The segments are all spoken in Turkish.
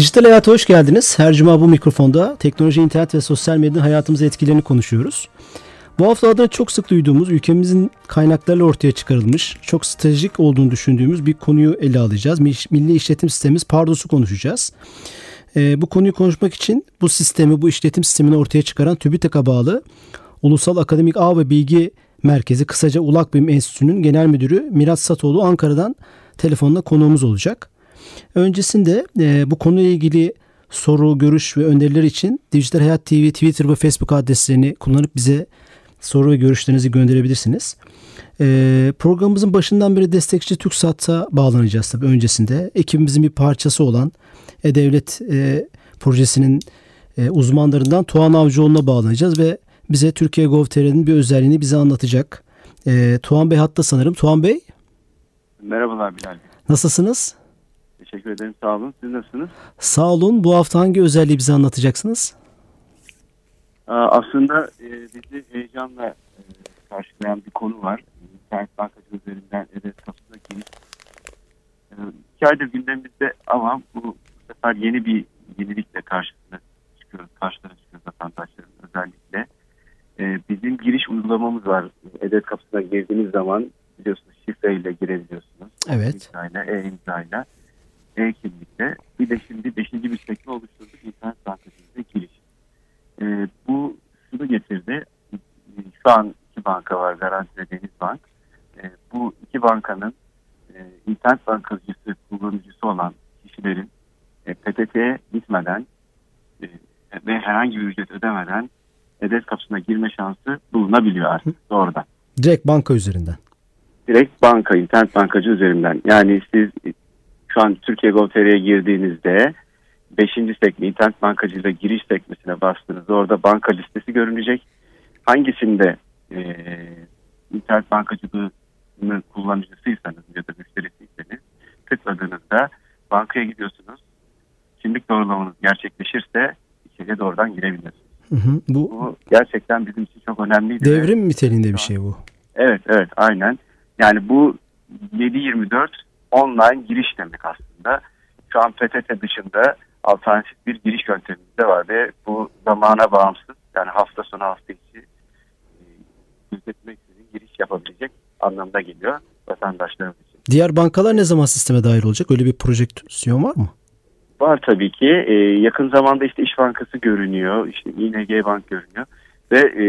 Dijital Hayat'a hoş geldiniz. Her cuma bu mikrofonda teknoloji, internet ve sosyal medyanın hayatımıza etkilerini konuşuyoruz. Bu hafta adına çok sık duyduğumuz, ülkemizin kaynaklarıyla ortaya çıkarılmış, çok stratejik olduğunu düşündüğümüz bir konuyu ele alacağız. Milli İşletim Sistemimiz Pardos'u konuşacağız. E, bu konuyu konuşmak için bu sistemi, bu işletim sistemini ortaya çıkaran TÜBİTAK'a bağlı Ulusal Akademik Ağ ve Bilgi Merkezi, kısaca Ulak Bilim Enstitüsü'nün genel müdürü Mirat Satoğlu Ankara'dan telefonla konuğumuz olacak. Öncesinde e, bu konuyla ilgili soru, görüş ve öneriler için Dijital Hayat TV, Twitter ve Facebook adreslerini kullanıp bize soru ve görüşlerinizi gönderebilirsiniz. E, programımızın başından beri destekçi TürkSat'a bağlanacağız tabii öncesinde. Ekibimizin bir parçası olan E-Devlet e, projesinin e, uzmanlarından Tuğan Avcıoğlu'na bağlanacağız ve bize Türkiye Gov.tr'nin bir özelliğini bize anlatacak. E, Tuğan Bey hatta sanırım. Tuğan Bey. Merhabalar Bilal Bey. Nasılsınız? Teşekkür ederim. Sağ olun. Siz nasılsınız? Sağ olun. Bu hafta hangi özelliği bize anlatacaksınız? Aslında e, bizi heyecanla e, karşılayan bir konu var. İnternet bankacı üzerinden evet kapısına giriş. E, iki aydır gündemimizde ama bu sefer yeni bir yenilikle karşısına çıkıyoruz. Karşılarına çıkıyoruz vatandaşların özellikle. Bizim giriş uygulamamız var. Edet kapısına girdiğiniz zaman biliyorsunuz şifreyle girebiliyorsunuz. Evet. İmzayla, e-imzayla e-kimlikle bir de şimdi beşinci bir sekme oluşturduk internet bankasımıza giriş. E, bu şunu getirdi. Şu an iki banka var Garanti ve Denizbank. E, bu iki bankanın e, internet bankacısı kullanıcısı olan kişilerin e, PTT'ye gitmeden e, ve herhangi bir ücret ödemeden EDES kapısına girme şansı bulunabiliyor artık doğrudan. Direkt banka üzerinden. Direkt banka, internet bankacı üzerinden. Yani siz şu an Türkiye Gov.tr'ye girdiğinizde 5. sekme internet bankacıyla giriş sekmesine bastığınızda orada banka listesi görünecek. Hangisinde e, internet bankacılığının kullanıcısıysanız ya da müşterisiyseniz tıkladığınızda bankaya gidiyorsunuz. Kimlik doğrulamanız gerçekleşirse içeriye doğrudan girebilirsiniz. Hı hı, bu, bu gerçekten bizim için çok önemliydi. Devrim niteliğinde bir şey bu. Evet evet aynen. Yani bu 7-24 online giriş demek aslında. Şu an PTT dışında alternatif bir giriş yöntemimiz de var ve bu zamana bağımsız yani hafta sonu hafta içi gözetmeksizin e, giriş yapabilecek anlamda geliyor vatandaşlarımız için. Diğer bankalar ne zaman sisteme dahil olacak? Öyle bir projeksiyon var mı? Var tabii ki. Ee, yakın zamanda işte İş Bankası görünüyor, işte ING Bank görünüyor ve e,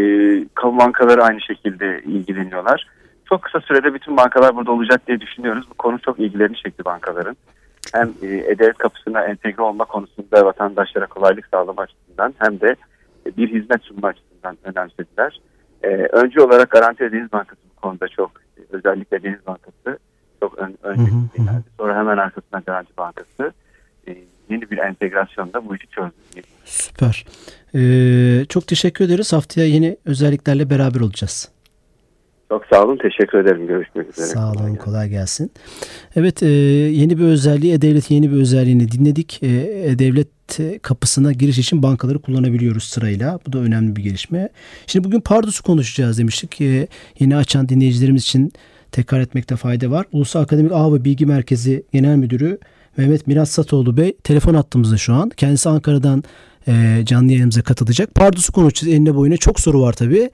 kamu bankaları aynı şekilde ilgileniyorlar çok kısa sürede bütün bankalar burada olacak diye düşünüyoruz. Bu konu çok ilgilerini çekti bankaların. Hem e, e-devlet kapısına entegre olma konusunda vatandaşlara kolaylık sağlama açısından hem de bir hizmet sunma açısından önemsediler. E, önce olarak Garanti Deniz Bankası bu konuda çok özellikle Deniz Bankası çok ön, önce Sonra hemen arkasından Garanti Bankası e, yeni bir entegrasyonda bu işi çözdü. Süper. Ee, çok teşekkür ederiz. Haftaya yeni özelliklerle beraber olacağız. Çok sağ olun. Teşekkür ederim. Görüşmek üzere. Sağ olun. Kolay gelsin. Evet e, yeni bir özelliği E-Devlet yeni bir özelliğini dinledik. E-Devlet kapısına giriş için bankaları kullanabiliyoruz sırayla. Bu da önemli bir gelişme. Şimdi bugün Pardus'u konuşacağız demiştik. E, yeni açan dinleyicilerimiz için tekrar etmekte fayda var. Ulusal Akademik Ağ ve Bilgi Merkezi Genel Müdürü Mehmet Mirat Satoğlu Bey telefon attığımızda şu an. Kendisi Ankara'dan e, canlı yayınımıza katılacak. Pardus'u konuşacağız eline boyuna. Çok soru var tabii.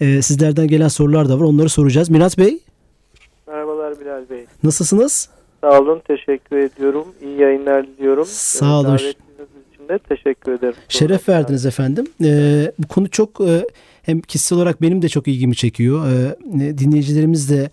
E, sizlerden gelen sorular da var. Onları soracağız. Mirat Bey. Merhabalar Bilal Bey. Nasılsınız? Sağ olun. Teşekkür ediyorum. İyi yayınlar diliyorum. Sağ olun. Davetiniz için de teşekkür ederim. Şeref verdiniz efendim. Ee, bu konu çok e, hem kişisel olarak benim de çok ilgimi çekiyor. Ee, dinleyicilerimiz de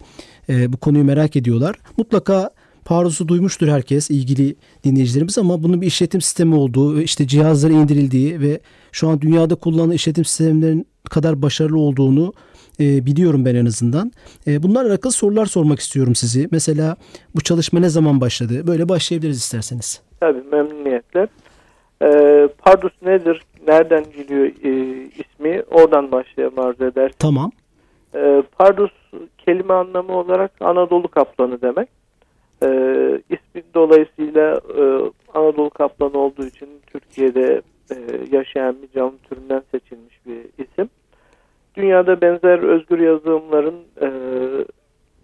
e, bu konuyu merak ediyorlar. Mutlaka Paros'u duymuştur herkes ilgili dinleyicilerimiz ama bunun bir işletim sistemi olduğu, işte cihazları indirildiği ve şu an dünyada kullanılan işletim sistemlerinin kadar başarılı olduğunu e, biliyorum ben en azından. E, bunlarla alakalı sorular sormak istiyorum sizi. Mesela bu çalışma ne zaman başladı? Böyle başlayabiliriz isterseniz. Tabii memnuniyetle. E, Pardus nedir? Nereden geliyor e, ismi? Oradan başlayalım arzu eder. Tamam. E, Pardus kelime anlamı olarak Anadolu kaplanı demek. E, ismi dolayısıyla e, Anadolu kaplanı olduğu için Türkiye'de e, yaşayan bir canlı türünden seçilmiş bir isim. Dünyada benzer özgür yazılımların e,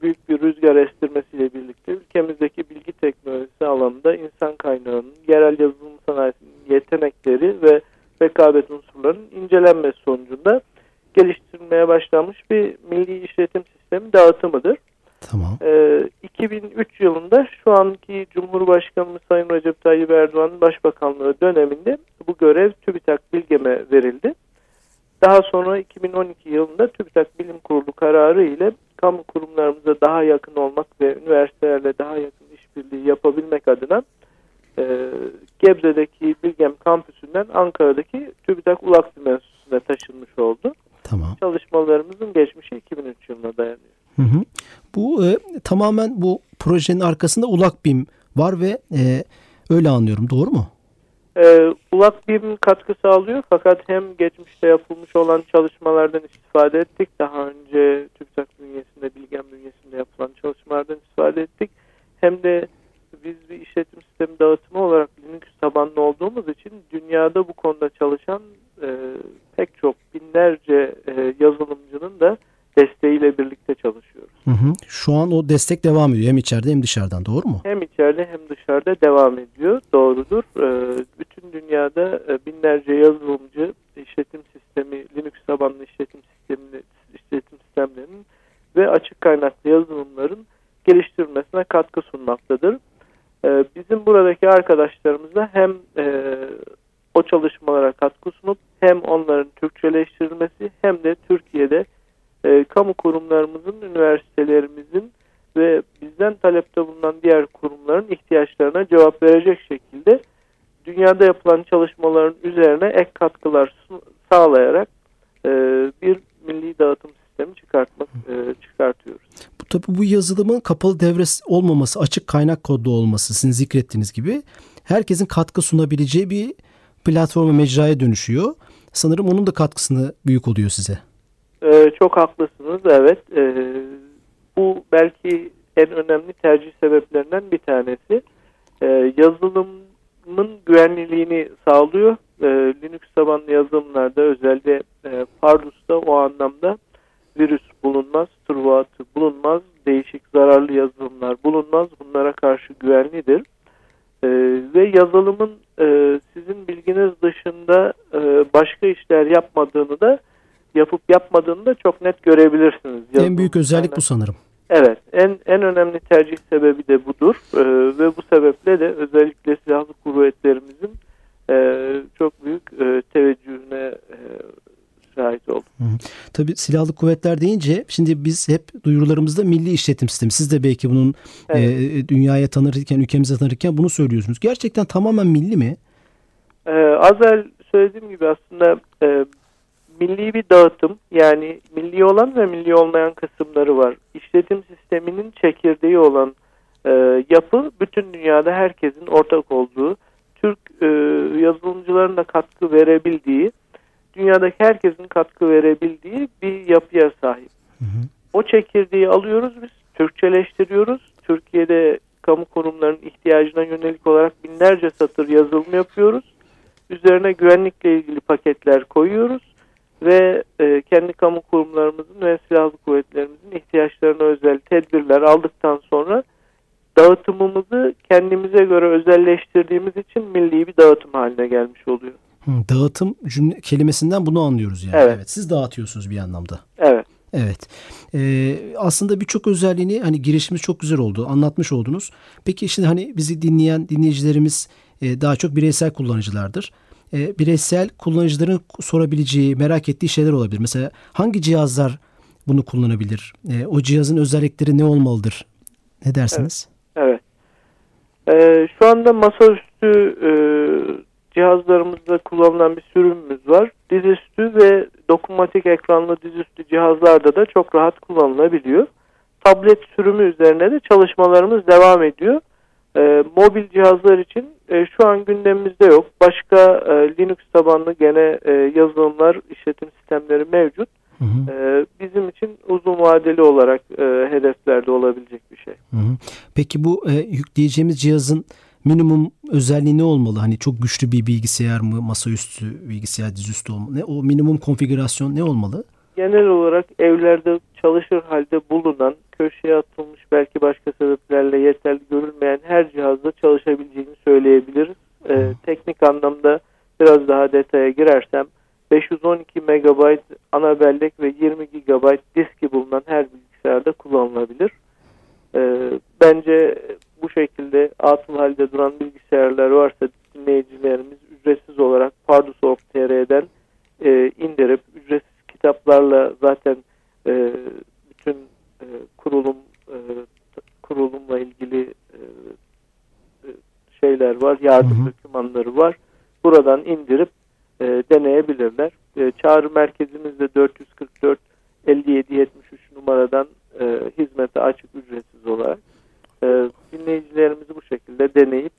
büyük bir rüzgar estirmesiyle birlikte ülkemizdeki bilgi teknolojisi alanında insan kaynağının, yerel yazılım sanayisinin yetenekleri ve rekabet unsurlarının incelenmesi sonucunda geliştirilmeye başlanmış bir milli işletim sistemi dağıtımıdır. Tamam. Ee, 2003 yılında şu anki Cumhurbaşkanımız Sayın Recep Tayyip Erdoğan'ın başbakanlığı döneminde bu görev TÜBİTAK Bilgem'e verildi. Daha sonra 2012 yılında TÜBİTAK Bilim Kurulu kararı ile kamu kurumlarımıza daha yakın olmak ve üniversitelerle daha yakın işbirliği yapabilmek adına e, Gebze'deki Bilgem kampüsünden Ankara'daki TÜBİTAK Ulaklı Enstitüsü'ne taşınmış oldu. Tamam. Çalışmalarımızın geçmişi 2003 yılına dayanıyor. Hı hı. Bu e, tamamen bu projenin arkasında ULAKBİM var ve e, öyle anlıyorum. Doğru mu? Ee, Ulak BİM katkı sağlıyor fakat hem geçmişte yapılmış olan çalışmalardan istifade ettik. Daha önce TÜBİTAK bünyesinde, Bilgen bünyesinde yapılan çalışmalardan istifade ettik. Hem de biz bir işletim sistemi dağıtımı olarak Linux tabanlı olduğumuz için dünyada bu konuda çalışan e, pek çok binlerce e, yazılımcının da desteğiyle birlikte çalışıyoruz. Hı hı. Şu an o destek devam ediyor hem içeride hem dışarıdan doğru mu? Hem içeride hem dışarıda devam ediyor. Doğrudur. Ee, bütün dünyada e, binlerce yazılımcı işletim sistemi, Linux tabanlı işletim sistemini, işletim sistemlerinin ve açık kaynaklı yazılımların geliştirilmesine katkı sunmaktadır. Ee, bizim buradaki arkadaşlarımız da hem e, o çalışmalara katkı sunup hem onların Türkçeleştirilmesi hem de Türkiye'de e, kamu kurumlarımızın, üniversitelerimizin ve bizden talepte bulunan diğer kurumların ihtiyaçlarına cevap verecek şekilde dünyada yapılan çalışmaların üzerine ek katkılar sağlayarak e, bir milli dağıtım sistemi çıkartmak e, çıkartıyoruz. Bu tabi bu yazılımın kapalı devre olmaması, açık kaynak kodlu olması sizin zikrettiğiniz gibi herkesin katkı sunabileceği bir platforma mecraya dönüşüyor. Sanırım onun da katkısını büyük oluyor size. Ee, çok haklısınız evet. Ee, bu belki en önemli tercih sebeplerinden bir tanesi. Ee, yazılımın güvenliliğini sağlıyor. Ee, Linux tabanlı yazılımlarda özellikle e, Pardus'ta o anlamda virüs bulunmaz, turbatı bulunmaz, değişik zararlı yazılımlar bulunmaz. Bunlara karşı güvenlidir. Ee, ve yazılımın e, sizin bilginiz dışında e, başka işler yapmadığını da yapıp yapmadığını da çok net görebilirsiniz. Yazılım en büyük özellik bu sanırım. Evet, en en önemli tercih sebebi de budur ee, ve bu sebeple de özellikle silahlı kuvvetlerimizin e, çok büyük e, teveccühüne e, şahit oldum. Hı. Tabii silahlı kuvvetler deyince şimdi biz hep duyurularımızda milli işletim sistemi. Siz de belki bunun evet. e, dünyaya tanırken, ülkemize tanırken bunu söylüyorsunuz. Gerçekten tamamen milli mi? Ee, az söylediğim gibi aslında e, milli bir dağıtım yani milli olan ve milli olmayan kısımları var. İşletim sisteminin çekirdeği olan e, yapı bütün dünyada herkesin ortak olduğu, Türk e, yazılımcıların da katkı verebildiği, dünyadaki herkesin katkı verebildiği bir yapıya sahip. Hı hı. O çekirdeği alıyoruz biz, Türkçeleştiriyoruz. Türkiye'de kamu kurumlarının ihtiyacına yönelik olarak binlerce satır yazılım yapıyoruz. Üzerine güvenlikle ilgili paketler koyuyoruz ve e, kendi kamu kurumlarımızın ve silahlı kuvvetlerimizin ihtiyaçlarına özel tedbirler aldıktan sonra dağıtımımızı kendimize göre özelleştirdiğimiz için milli bir dağıtım haline gelmiş oluyor. Hı, dağıtım cümle, kelimesinden bunu anlıyoruz yani. Evet. evet. Siz dağıtıyorsunuz bir anlamda. Evet. Evet. Ee, aslında birçok özelliğini hani girişimiz çok güzel oldu. Anlatmış oldunuz. Peki şimdi hani bizi dinleyen dinleyicilerimiz e, daha çok bireysel kullanıcılardır e, bireysel kullanıcıların sorabileceği, merak ettiği şeyler olabilir. Mesela hangi cihazlar bunu kullanabilir? E, o cihazın özellikleri ne olmalıdır? Ne dersiniz? Evet. evet. E, şu anda masaüstü e, cihazlarımızda kullanılan bir sürümümüz var. Dizüstü ve dokunmatik ekranlı dizüstü cihazlarda da çok rahat kullanılabiliyor. Tablet sürümü üzerine de çalışmalarımız devam ediyor. E, mobil cihazlar için e, şu an gündemimizde yok. Başka e, Linux tabanlı gene e, yazılımlar, işletim sistemleri mevcut. Hı hı. E, bizim için uzun vadeli olarak e, hedeflerde olabilecek bir şey. Hı hı. Peki bu e, yükleyeceğimiz cihazın minimum özelliği ne olmalı? Hani çok güçlü bir bilgisayar mı, masaüstü bilgisayar, dizüstü olmalı? Ne, o minimum konfigürasyon ne olmalı? Genel olarak evlerde çalışır halde bulunan, köşeye atılmış belki başka sebeplerle yeterli görülmeyen her cihazda çalışabileceğini söyleyebiliriz. Ee, teknik anlamda biraz daha detaya girersem 512 MB ana bellek ve 20 GB diski bulunan her bilgisayarda kullanılabilir. Ee, bence bu şekilde atıl halde duran bilgisayarlar varsa dinleyicilerimiz ücretsiz olarak Pardus.tr'den e, indirip ücretsiz kitaplarla zaten e, bütün e, kurulum e, kurulumla ilgili e, e şeyler var, yardım dokümanları var. Buradan indirip e, deneyebilirler. E, çağrı merkezimizde 444 57 73 numaradan e, hizmete açık ücretsiz olarak. E, dinleyicilerimizi bu şekilde deneyip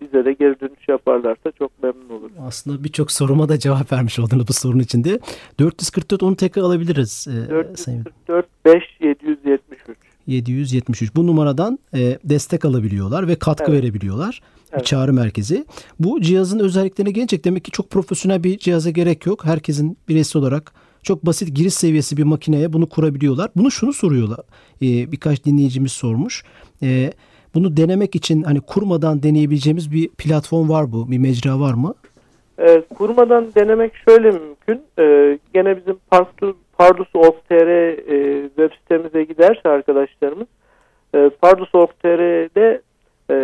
bize de geri dönüş yaparlarsa çok memnun oluruz. Aslında birçok soruma da cevap vermiş oldunuz bu sorun içinde. 444 onu tekrar alabiliriz. E, 444 5 773. 773. Bu numaradan e, destek alabiliyorlar ve katkı evet. verebiliyorlar. Evet. Çağrı merkezi. Bu cihazın özelliklerine gelecek. Demek ki çok profesyonel bir cihaza gerek yok. Herkesin bireysel olarak çok basit giriş seviyesi bir makineye bunu kurabiliyorlar. Bunu şunu soruyorlar. Ee, birkaç dinleyicimiz sormuş. Ee, bunu denemek için hani kurmadan deneyebileceğimiz bir platform var bu, bir mecra var mı? E, kurmadan denemek şöyle mümkün. E, gene bizim Pardus, Pardus.org.tr e, web sitemize giderse arkadaşlarımız e, Pardus.org.tr'de e,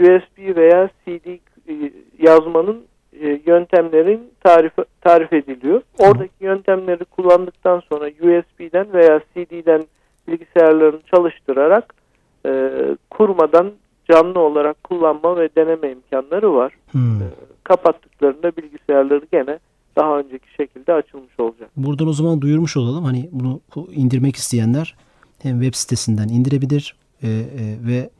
USB veya CD e, yazmanın e, yöntemlerin tarif, tarif ediliyor. Oradaki yöntemleri kullandıktan sonra USB'den veya CD'den bilgisayarlarını çalıştırarak e, kurmadan canlı olarak kullanma ve deneme imkanları var. Hmm. E, kapattıklarında bilgisayarları gene daha önceki şekilde açılmış olacak. Buradan o zaman duyurmuş olalım. Hani bunu indirmek isteyenler hem web sitesinden indirebilir e, e, ve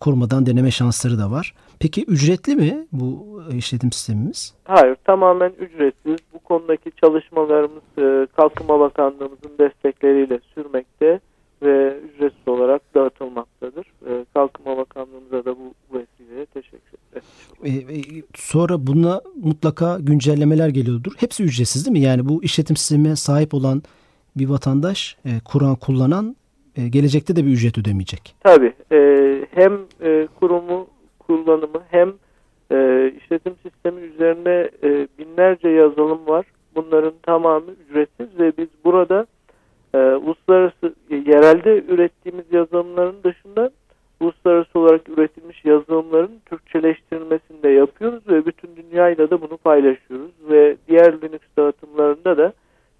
kurmadan deneme şansları da var. Peki ücretli mi bu işletim sistemimiz? Hayır tamamen ücretsiz. Bu konudaki çalışmalarımız e, Kalkınma Bakanlığımızın destekleriyle sürmekte ve ücretsiz olarak dağıtılmaktadır. E, Kalkınma Bakanlığımıza da bu, vesileyle teşekkür ederim. E, e, sonra buna mutlaka güncellemeler geliyordur. Hepsi ücretsiz değil mi? Yani bu işletim sistemine sahip olan bir vatandaş, e, kuran kullanan e, gelecekte de bir ücret ödemeyecek. Tabii. E, hem e, kurumu kullanımı hem e, işletim sistemi üzerine e, binlerce yazılım var. Bunların tamamı ücretsiz ve biz burada e, uluslararası yerelde ürettiğimiz yazılımların dışında uluslararası olarak üretilmiş yazılımların Türkçeleştirilmesini de yapıyoruz ve bütün dünyayla da bunu paylaşıyoruz ve diğer Linux dağıtımlarında da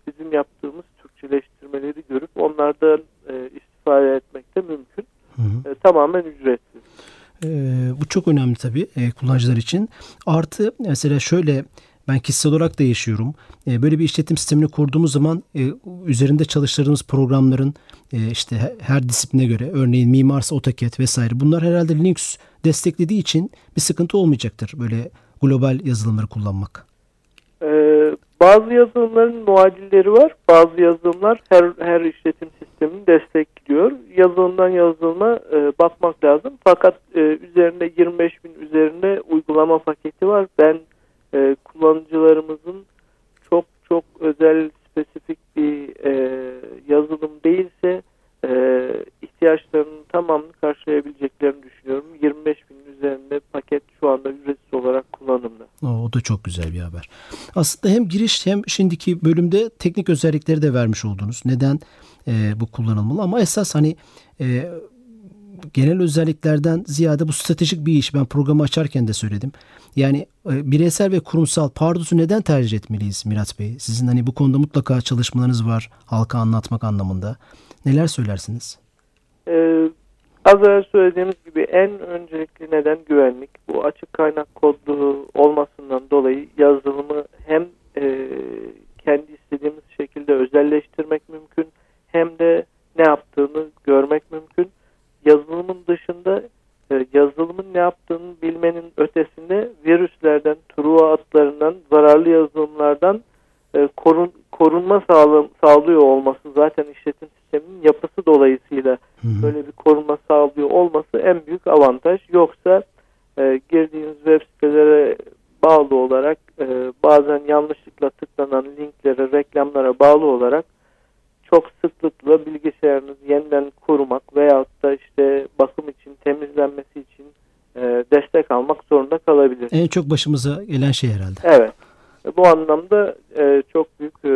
bizim yaptığımız Türkçeleştirmeleri görüp onlardan e, istifade etmek de mümkün. Hı hı. E, tamamen ücretsiz. E, bu çok önemli tabii e, kullanıcılar için. Artı mesela şöyle ben kişisel olarak da yaşıyorum. E, böyle bir işletim sistemini kurduğumuz zaman e, üzerinde çalıştırdığımız programların e, işte her disipline göre örneğin mimarsa AutoCAD vesaire bunlar herhalde Linux desteklediği için bir sıkıntı olmayacaktır böyle global yazılımları kullanmak. Ee, bazı yazılımların muadilleri var. Bazı yazılımlar her her işletim sistemini destekliyor. Yazılımdan yazılıma bakmak lazım. Fakat üzerinde 25 bin üzerinde uygulama paketi var. Ben e, kullanıcılarımızın çok çok özel spesifik bir e, yazılım değilse e, ihtiyaçlarının tamamını karşılayabileceklerini düşünüyorum. 25 bin üzerinde paket şu anda ücretsiz olarak kullanımda. O da çok güzel bir haber. Aslında hem giriş hem şimdiki bölümde teknik özellikleri de vermiş oldunuz. Neden e, bu kullanılmalı ama esas hani e, genel özelliklerden ziyade bu stratejik bir iş. Ben programı açarken de söyledim. Yani e, bireysel ve kurumsal Pardus'u neden tercih etmeliyiz Mirat Bey? Sizin hani bu konuda mutlaka çalışmalarınız var halka anlatmak anlamında. Neler söylersiniz? Ee, az önce söylediğimiz gibi en öncelikli neden güvenlik. Bu açık kaynak kodlu olmasından dolayı yazılımı hem e, kendi istediğimiz şekilde özelleştirmek mümkün hem de ne yaptığını görmek mümkün yazılımın dışında e, yazılımın ne yaptığını bilmenin ötesinde virüslerden, truva atlarından, zararlı yazılımlardan e, korun, korunma sağlam, sağlıyor olması zaten işletim sisteminin yapısı dolayısıyla hı hı. böyle bir korunma sağlıyor olması en büyük avantaj. Yoksa e, girdiğiniz web sitelere bağlı olarak e, bazen yanlışlıkla tıklanan linklere, reklamlara bağlı olarak çok sıklıkla bilgisayarınızı yeniden korumak veyahut da işte bakım için, temizlenmesi için e, destek almak zorunda kalabilir. En çok başımıza gelen şey herhalde. Evet. Bu anlamda e, çok büyük e,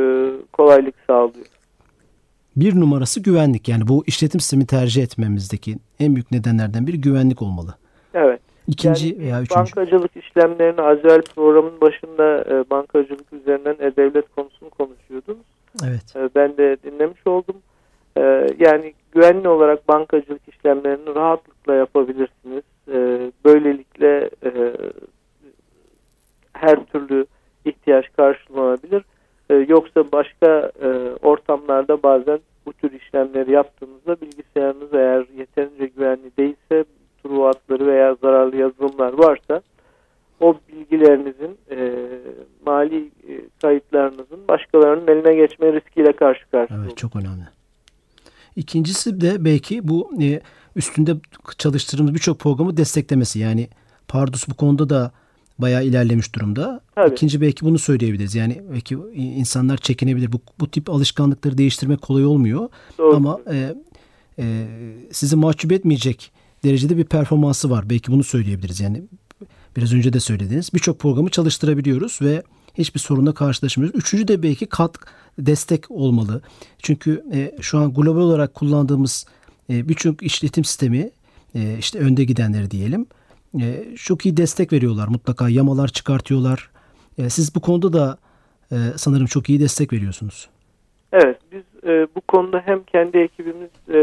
kolaylık sağlıyor. Bir numarası güvenlik. Yani bu işletim sistemi tercih etmemizdeki en büyük nedenlerden biri güvenlik olmalı. Evet. İkinci yani veya üçüncü. Bankacılık işlemlerini Azel programın başında e, bankacılık üzerinden e-devlet konusunu konuşuyordunuz. Evet. E, ben de dinlemiş oldum. E, yani güvenli olarak bankacılık işlemlerini rahatlıkla yapabilirsiniz. E, böylelikle e, her türlü ihtiyaç karşılanabilir. Yoksa başka e, ortamlarda bazen bu tür işlemleri yaptığınızda bilgisayarınız eğer yeterince güvenli değilse truvatları veya zararlı yazılımlar varsa o bilgilerinizin e, mali e, kayıtlarınızın başkalarının eline geçme riskiyle karşı karşıya. Evet çok önemli. İkincisi de belki bu e, üstünde çalıştırdığımız birçok programı desteklemesi. Yani Pardus bu konuda da bayağı ilerlemiş durumda. Tabii. İkinci belki bunu söyleyebiliriz. Yani belki insanlar çekinebilir. Bu, bu tip alışkanlıkları değiştirmek kolay olmuyor. Doğru. Ama e, e, sizi mahcup etmeyecek derecede bir performansı var. Belki bunu söyleyebiliriz. Yani biraz önce de söylediğiniz birçok programı çalıştırabiliyoruz ve hiçbir sorunla karşılaşmıyoruz. Üçüncü de belki kat destek olmalı. Çünkü e, şu an global olarak kullandığımız e, birçok işletim sistemi e, işte önde gidenleri diyelim e, çok iyi destek veriyorlar. Mutlaka yamalar çıkartıyorlar. E, siz bu konuda da e, sanırım çok iyi destek veriyorsunuz. Evet biz e, bu konuda hem kendi ekibimiz e,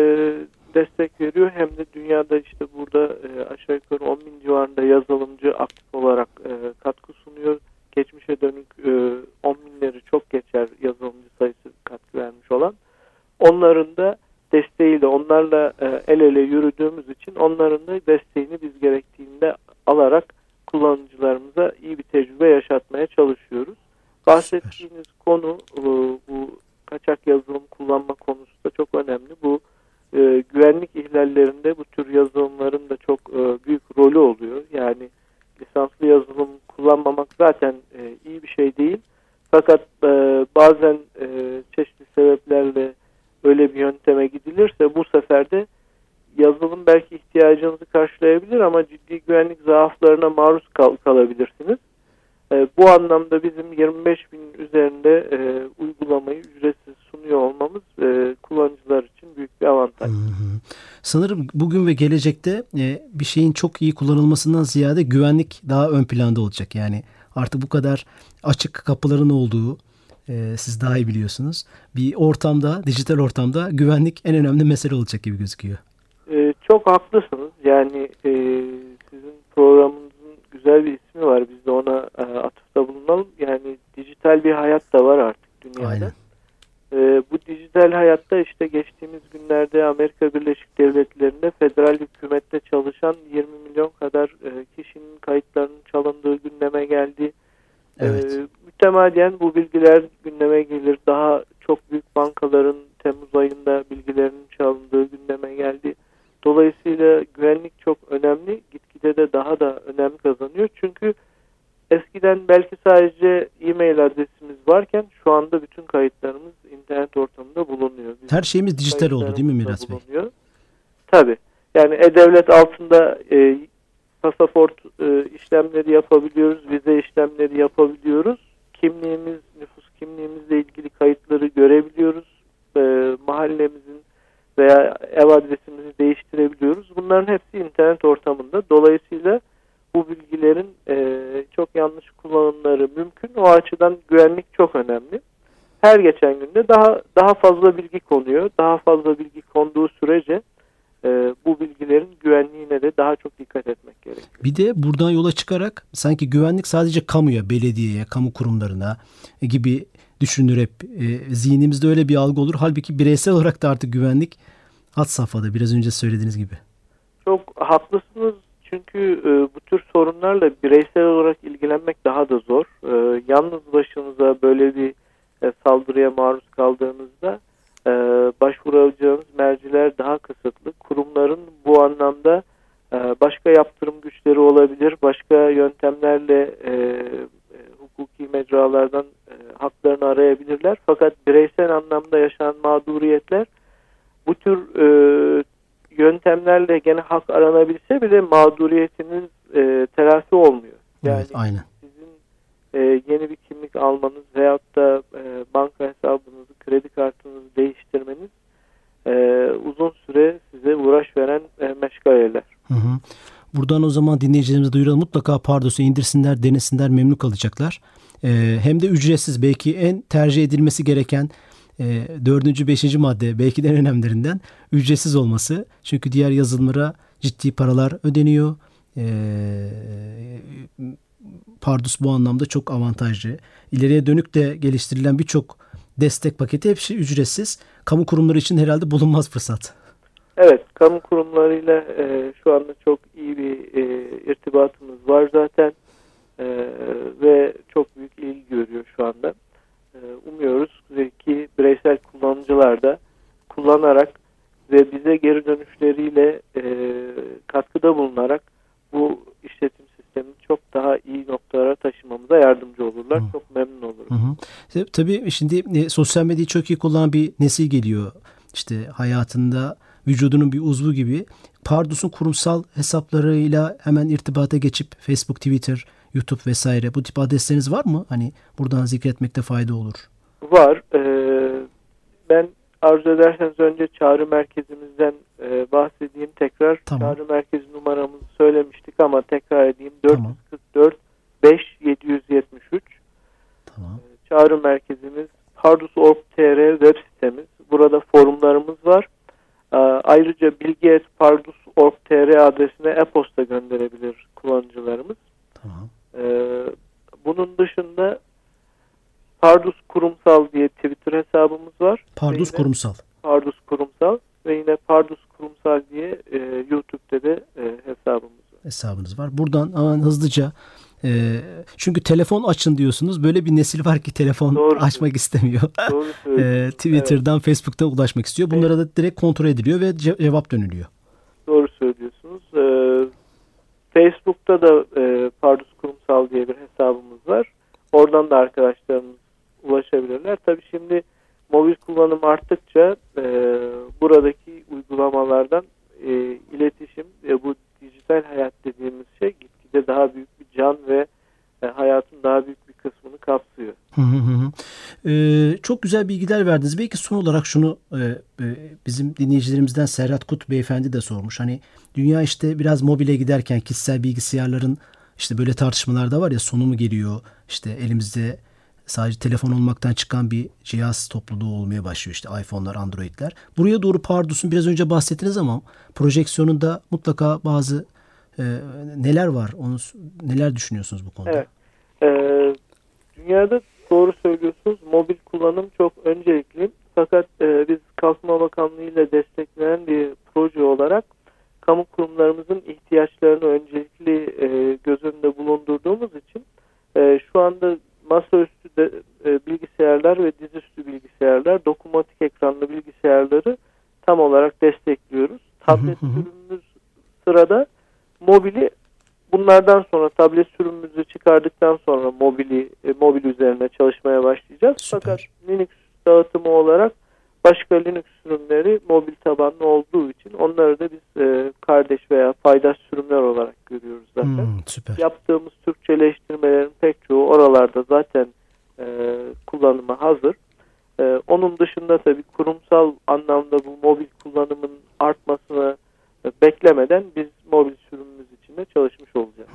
destek veriyor hem de dünyada işte burada e, aşağı yukarı 10 bin civarında yazılımcı aktif olarak e, katkı sunuyor. Geçmişe dönük e, 10 binleri çok geçer yazılımcı sayısı katkı vermiş olan. Onların da desteğiyle onlarla e, el ele yürüdüğümüz için onların da desteğini biz gerektiğinde alarak kullanıcılarımıza iyi bir tecrübe yaşatmaya çalışıyoruz. Bahsettiğiniz konu e, bu kaçak yazılım kullanma konusu da çok önemli. Bu e, güvenlik ihlallerinde bu tür yazılımların da çok e, büyük rolü oluyor. Yani lisanslı yazılım kullanmamak zaten e, iyi bir şey değil. Fakat e, bazen e, çeşitli sebeplerle öyle bir yönteme gidilirse bu sefer de yazılım belki ihtiyacınızı karşılayabilir ama ciddi güvenlik zaaflarına maruz kal kalabilirsiniz. E, bu anlamda bizim 25 bin üzerinde e, uygulamayı ücretsiz sunuyor olmamız e, kullanıcılar için büyük bir avantaj. Hı hı. Sanırım bugün ve gelecekte e, bir şeyin çok iyi kullanılmasından ziyade güvenlik daha ön planda olacak. Yani artık bu kadar açık kapıların olduğu, e, siz daha iyi biliyorsunuz. Bir ortamda, dijital ortamda güvenlik en önemli mesele olacak gibi gözüküyor. E, çok haklısınız. Yani e, sizin programınızın güzel bir ismi var. Biz de ona e, atıfta bulunalım. Yani dijital bir hayat da var artık dünyada. Aynen. E, bu dijital hayatta işte geçtiğimiz günlerde Amerika Birleşik Devletleri'nde federal hükümette çalışan 20 milyon kadar e, kişinin kayıtlarının çalındığı gündeme geldi. Evet. E, mütemadiyen bu bilgiler gündeme gelir. Daha çok büyük bankaların Temmuz ayında bilgilerinin çalındığı gündeme geldi. Dolayısıyla güvenlik çok önemli. Gitgide de daha da önem kazanıyor. Çünkü eskiden belki sadece e-mail adresimiz varken şu anda bütün kayıtlarımız ortamında bulunuyor. Bizim Her şeyimiz dijital oldu değil mi Miras Bey? Bulunuyor. Tabii. Yani e-devlet altında e, pasaport e, işlemleri yapabiliyoruz, vize işlemleri yapabiliyoruz kimliğimiz, nüfus kimliğimizle ilgili kayıtları görebiliyoruz. E, mahallemizin veya ev adresimizi değiştirebiliyoruz. Bunların hepsi internet ortamında. Dolayısıyla bu bilgilerin e, çok yanlış kullanımları mümkün. O açıdan güvenlik çok önemli. Her geçen günde daha daha fazla bilgi konuyor. Daha fazla bilgi konduğu sürece e, bu bilgilerin güvenliğine de daha çok dikkat etmek gerekiyor. Bir de buradan yola çıkarak sanki güvenlik sadece kamuya, belediyeye, kamu kurumlarına gibi düşünür hep. E, zihnimizde öyle bir algı olur. Halbuki bireysel olarak da artık güvenlik hat safhada biraz önce söylediğiniz gibi. Çok haklısınız. çünkü e, bu tür sorunlarla bireysel olarak ilgilenmek daha da zor. E, yalnız başınıza böyle bir e, saldırıya maruz kaldığınızda e, başvuracağınız merciler daha kısıtlı. Kurumların bu anlamda e, başka yaptırım güçleri olabilir, başka yöntemlerle e, e, hukuki mecralardan e, haklarını arayabilirler. Fakat bireysel anlamda yaşanan mağduriyetler bu tür e, yöntemlerle gene hak aranabilse bile mağduriyetiniz e, telafi olmuyor. Yani evet, aynen. E, yeni bir kimlik almanız veyahut da e, banka hesabınızı, kredi kartınızı değiştirmeniz e, uzun süre size uğraş veren e, meşgaleler. Hı hı. Buradan o zaman dinleyicilerimize duyuralım. Mutlaka Pardos'u indirsinler, denesinler, memnun kalacaklar. Ee, hem de ücretsiz belki en tercih edilmesi gereken e, dördüncü, beşinci madde belki de en önemlilerinden ücretsiz olması. Çünkü diğer yazılımlara ciddi paralar ödeniyor. E, Pardus bu anlamda çok avantajlı. İleriye dönük de geliştirilen birçok destek paketi hepsi ücretsiz. Kamu kurumları için herhalde bulunmaz fırsat. Evet, kamu kurumlarıyla e, şu anda çok iyi bir e, irtibatımız var zaten e, ve çok büyük ilgi görüyor şu anda. E, umuyoruz ki bireysel kullanıcılar da kullanarak ve bize geri dönüşleriyle e, katkıda bulunarak bu işletim sistemini çok daha iyi noktalara taşımamıza yardımcı olurlar. Hı. Çok memnun olurum. Hı hı. Tabii şimdi e, sosyal medyayı çok iyi kullanan bir nesil geliyor. İşte hayatında vücudunun bir uzvu gibi. Pardus'un kurumsal hesaplarıyla hemen irtibata geçip Facebook, Twitter, YouTube vesaire bu tip adresleriniz var mı? Hani buradan zikretmekte fayda olur. Var. Ee, ben arzu ederseniz önce çağrı merkezimizden e, bahsedeyim tekrar. Tamam. Çağrı merkezi numaramızı söylemiştik ama tekrar edeyim. 444 5 773. Tamam. Ee, çağrı merkezimiz pardus.org.tr web sitemiz. Burada forumlarımız var. Ee, ayrıca bilgi.pardus.org.tr adresine e-posta gönderebilir kullanıcılarımız. Tamam. Ee, bunun dışında Pardus Kurumsal diye Twitter hesabımız var. Pardus Kurumsal. Pardus Kurumsal ve yine Pardus Kurumsal diye e, YouTube'da da e, hesabımız var. Hesabınız var. Buradan aman hızlıca e, çünkü telefon açın diyorsunuz. Böyle bir nesil var ki telefon Doğru. açmak istemiyor. Doğru e, Twitter'dan, evet. Facebook'tan ulaşmak istiyor. Bunlara evet. da direkt kontrol ediliyor ve cevap dönülüyor. Doğru söylüyorsunuz. E, Facebook'ta da e, Pardus Kurumsal diye bir hesabımız var. Oradan da arkadaşlarımız ulaşabilirler. Tabii şimdi kullanım arttıkça e, buradaki uygulamalardan e, iletişim ve bu dijital hayat dediğimiz şey gitgide daha büyük bir can ve e, hayatın daha büyük bir kısmını kapsıyor. Ee, çok güzel bilgiler verdiniz. Belki son olarak şunu e, e, bizim dinleyicilerimizden Serhat Kut beyefendi de sormuş. Hani dünya işte biraz mobile giderken kişisel bilgisayarların işte böyle tartışmalar da var ya sonu mu geliyor? İşte elimizde sadece telefon olmaktan çıkan bir cihaz topluluğu olmaya başlıyor işte iPhone'lar, Android'ler. Buraya doğru Pardus'un biraz önce bahsettiniz ama projeksiyonunda mutlaka bazı e, neler var? Onu neler düşünüyorsunuz bu konuda? Evet. Ee, dünyada doğru söylüyorsunuz. Mobil kullanım çok öncelikli. Fakat e, biz Kalkınma Bakanlığı ile desteklenen bir proje olarak kamu kurumlarımızın ihtiyaçlarını öncelikli e, göz önünde bulundurduğumuz için e, şu anda bilgisayarlar ve dizüstü bilgisayarlar, dokunmatik ekranlı bilgisayarları tam olarak destekliyoruz. Tablet sürümümüz sırada mobili bunlardan sonra tablet sürümümüzü çıkardıktan sonra mobili e, mobil üzerine çalışmaya başlayacağız. Süper. Fakat Linux dağıtımı olarak başka Linux sürümleri mobil tabanlı olduğu için onları da biz e, kardeş veya paydaş sürümler olarak görüyoruz zaten. Hmm, süper. Yaptığımız Türkçeleştirmelerin pek çoğu oralarda zaten e, kullanıma hazır. E, onun dışında tabii kurumsal anlamda bu mobil kullanımın artmasını e, beklemeden biz mobil sürümümüz içinde çalışmış olacağız.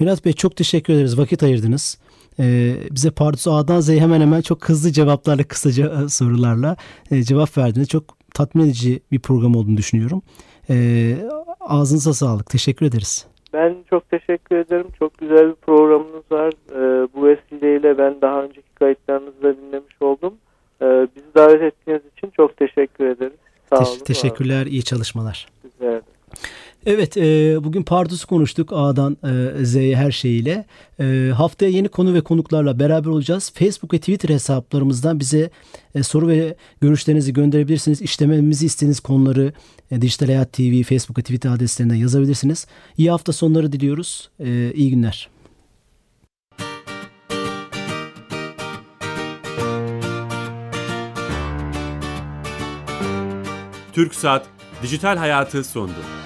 Mirat Bey çok teşekkür ederiz. Vakit ayırdınız. Ee, bize Pardus A'dan Z'ye hemen hemen çok hızlı cevaplarla, kısaca e, sorularla e, cevap verdiniz. Çok tatmin edici bir program olduğunu düşünüyorum. Ee, ağzınıza sağlık. Teşekkür ederiz. Ben çok teşekkür ederim. Çok güzel bir programınız var. Ee, bu vesileyle ben daha önceki kayıtlarınızı da dinlemiş oldum. Ee, bizi davet ettiğiniz için çok teşekkür ederiz. Sağ Te- olun. Teşekkürler. Abi. İyi çalışmalar. Güzel. Evet, e, bugün Pardus'u konuştuk A'dan e, Z'ye her şeyiyle. E, haftaya yeni konu ve konuklarla beraber olacağız. Facebook ve Twitter hesaplarımızdan bize e, soru ve görüşlerinizi gönderebilirsiniz. İşlememizi istediğiniz konuları e, Dijital Hayat TV, Facebook ve Twitter adreslerinden yazabilirsiniz. İyi hafta sonları diliyoruz. E, iyi günler. Türk Saat Dijital Hayatı sondu.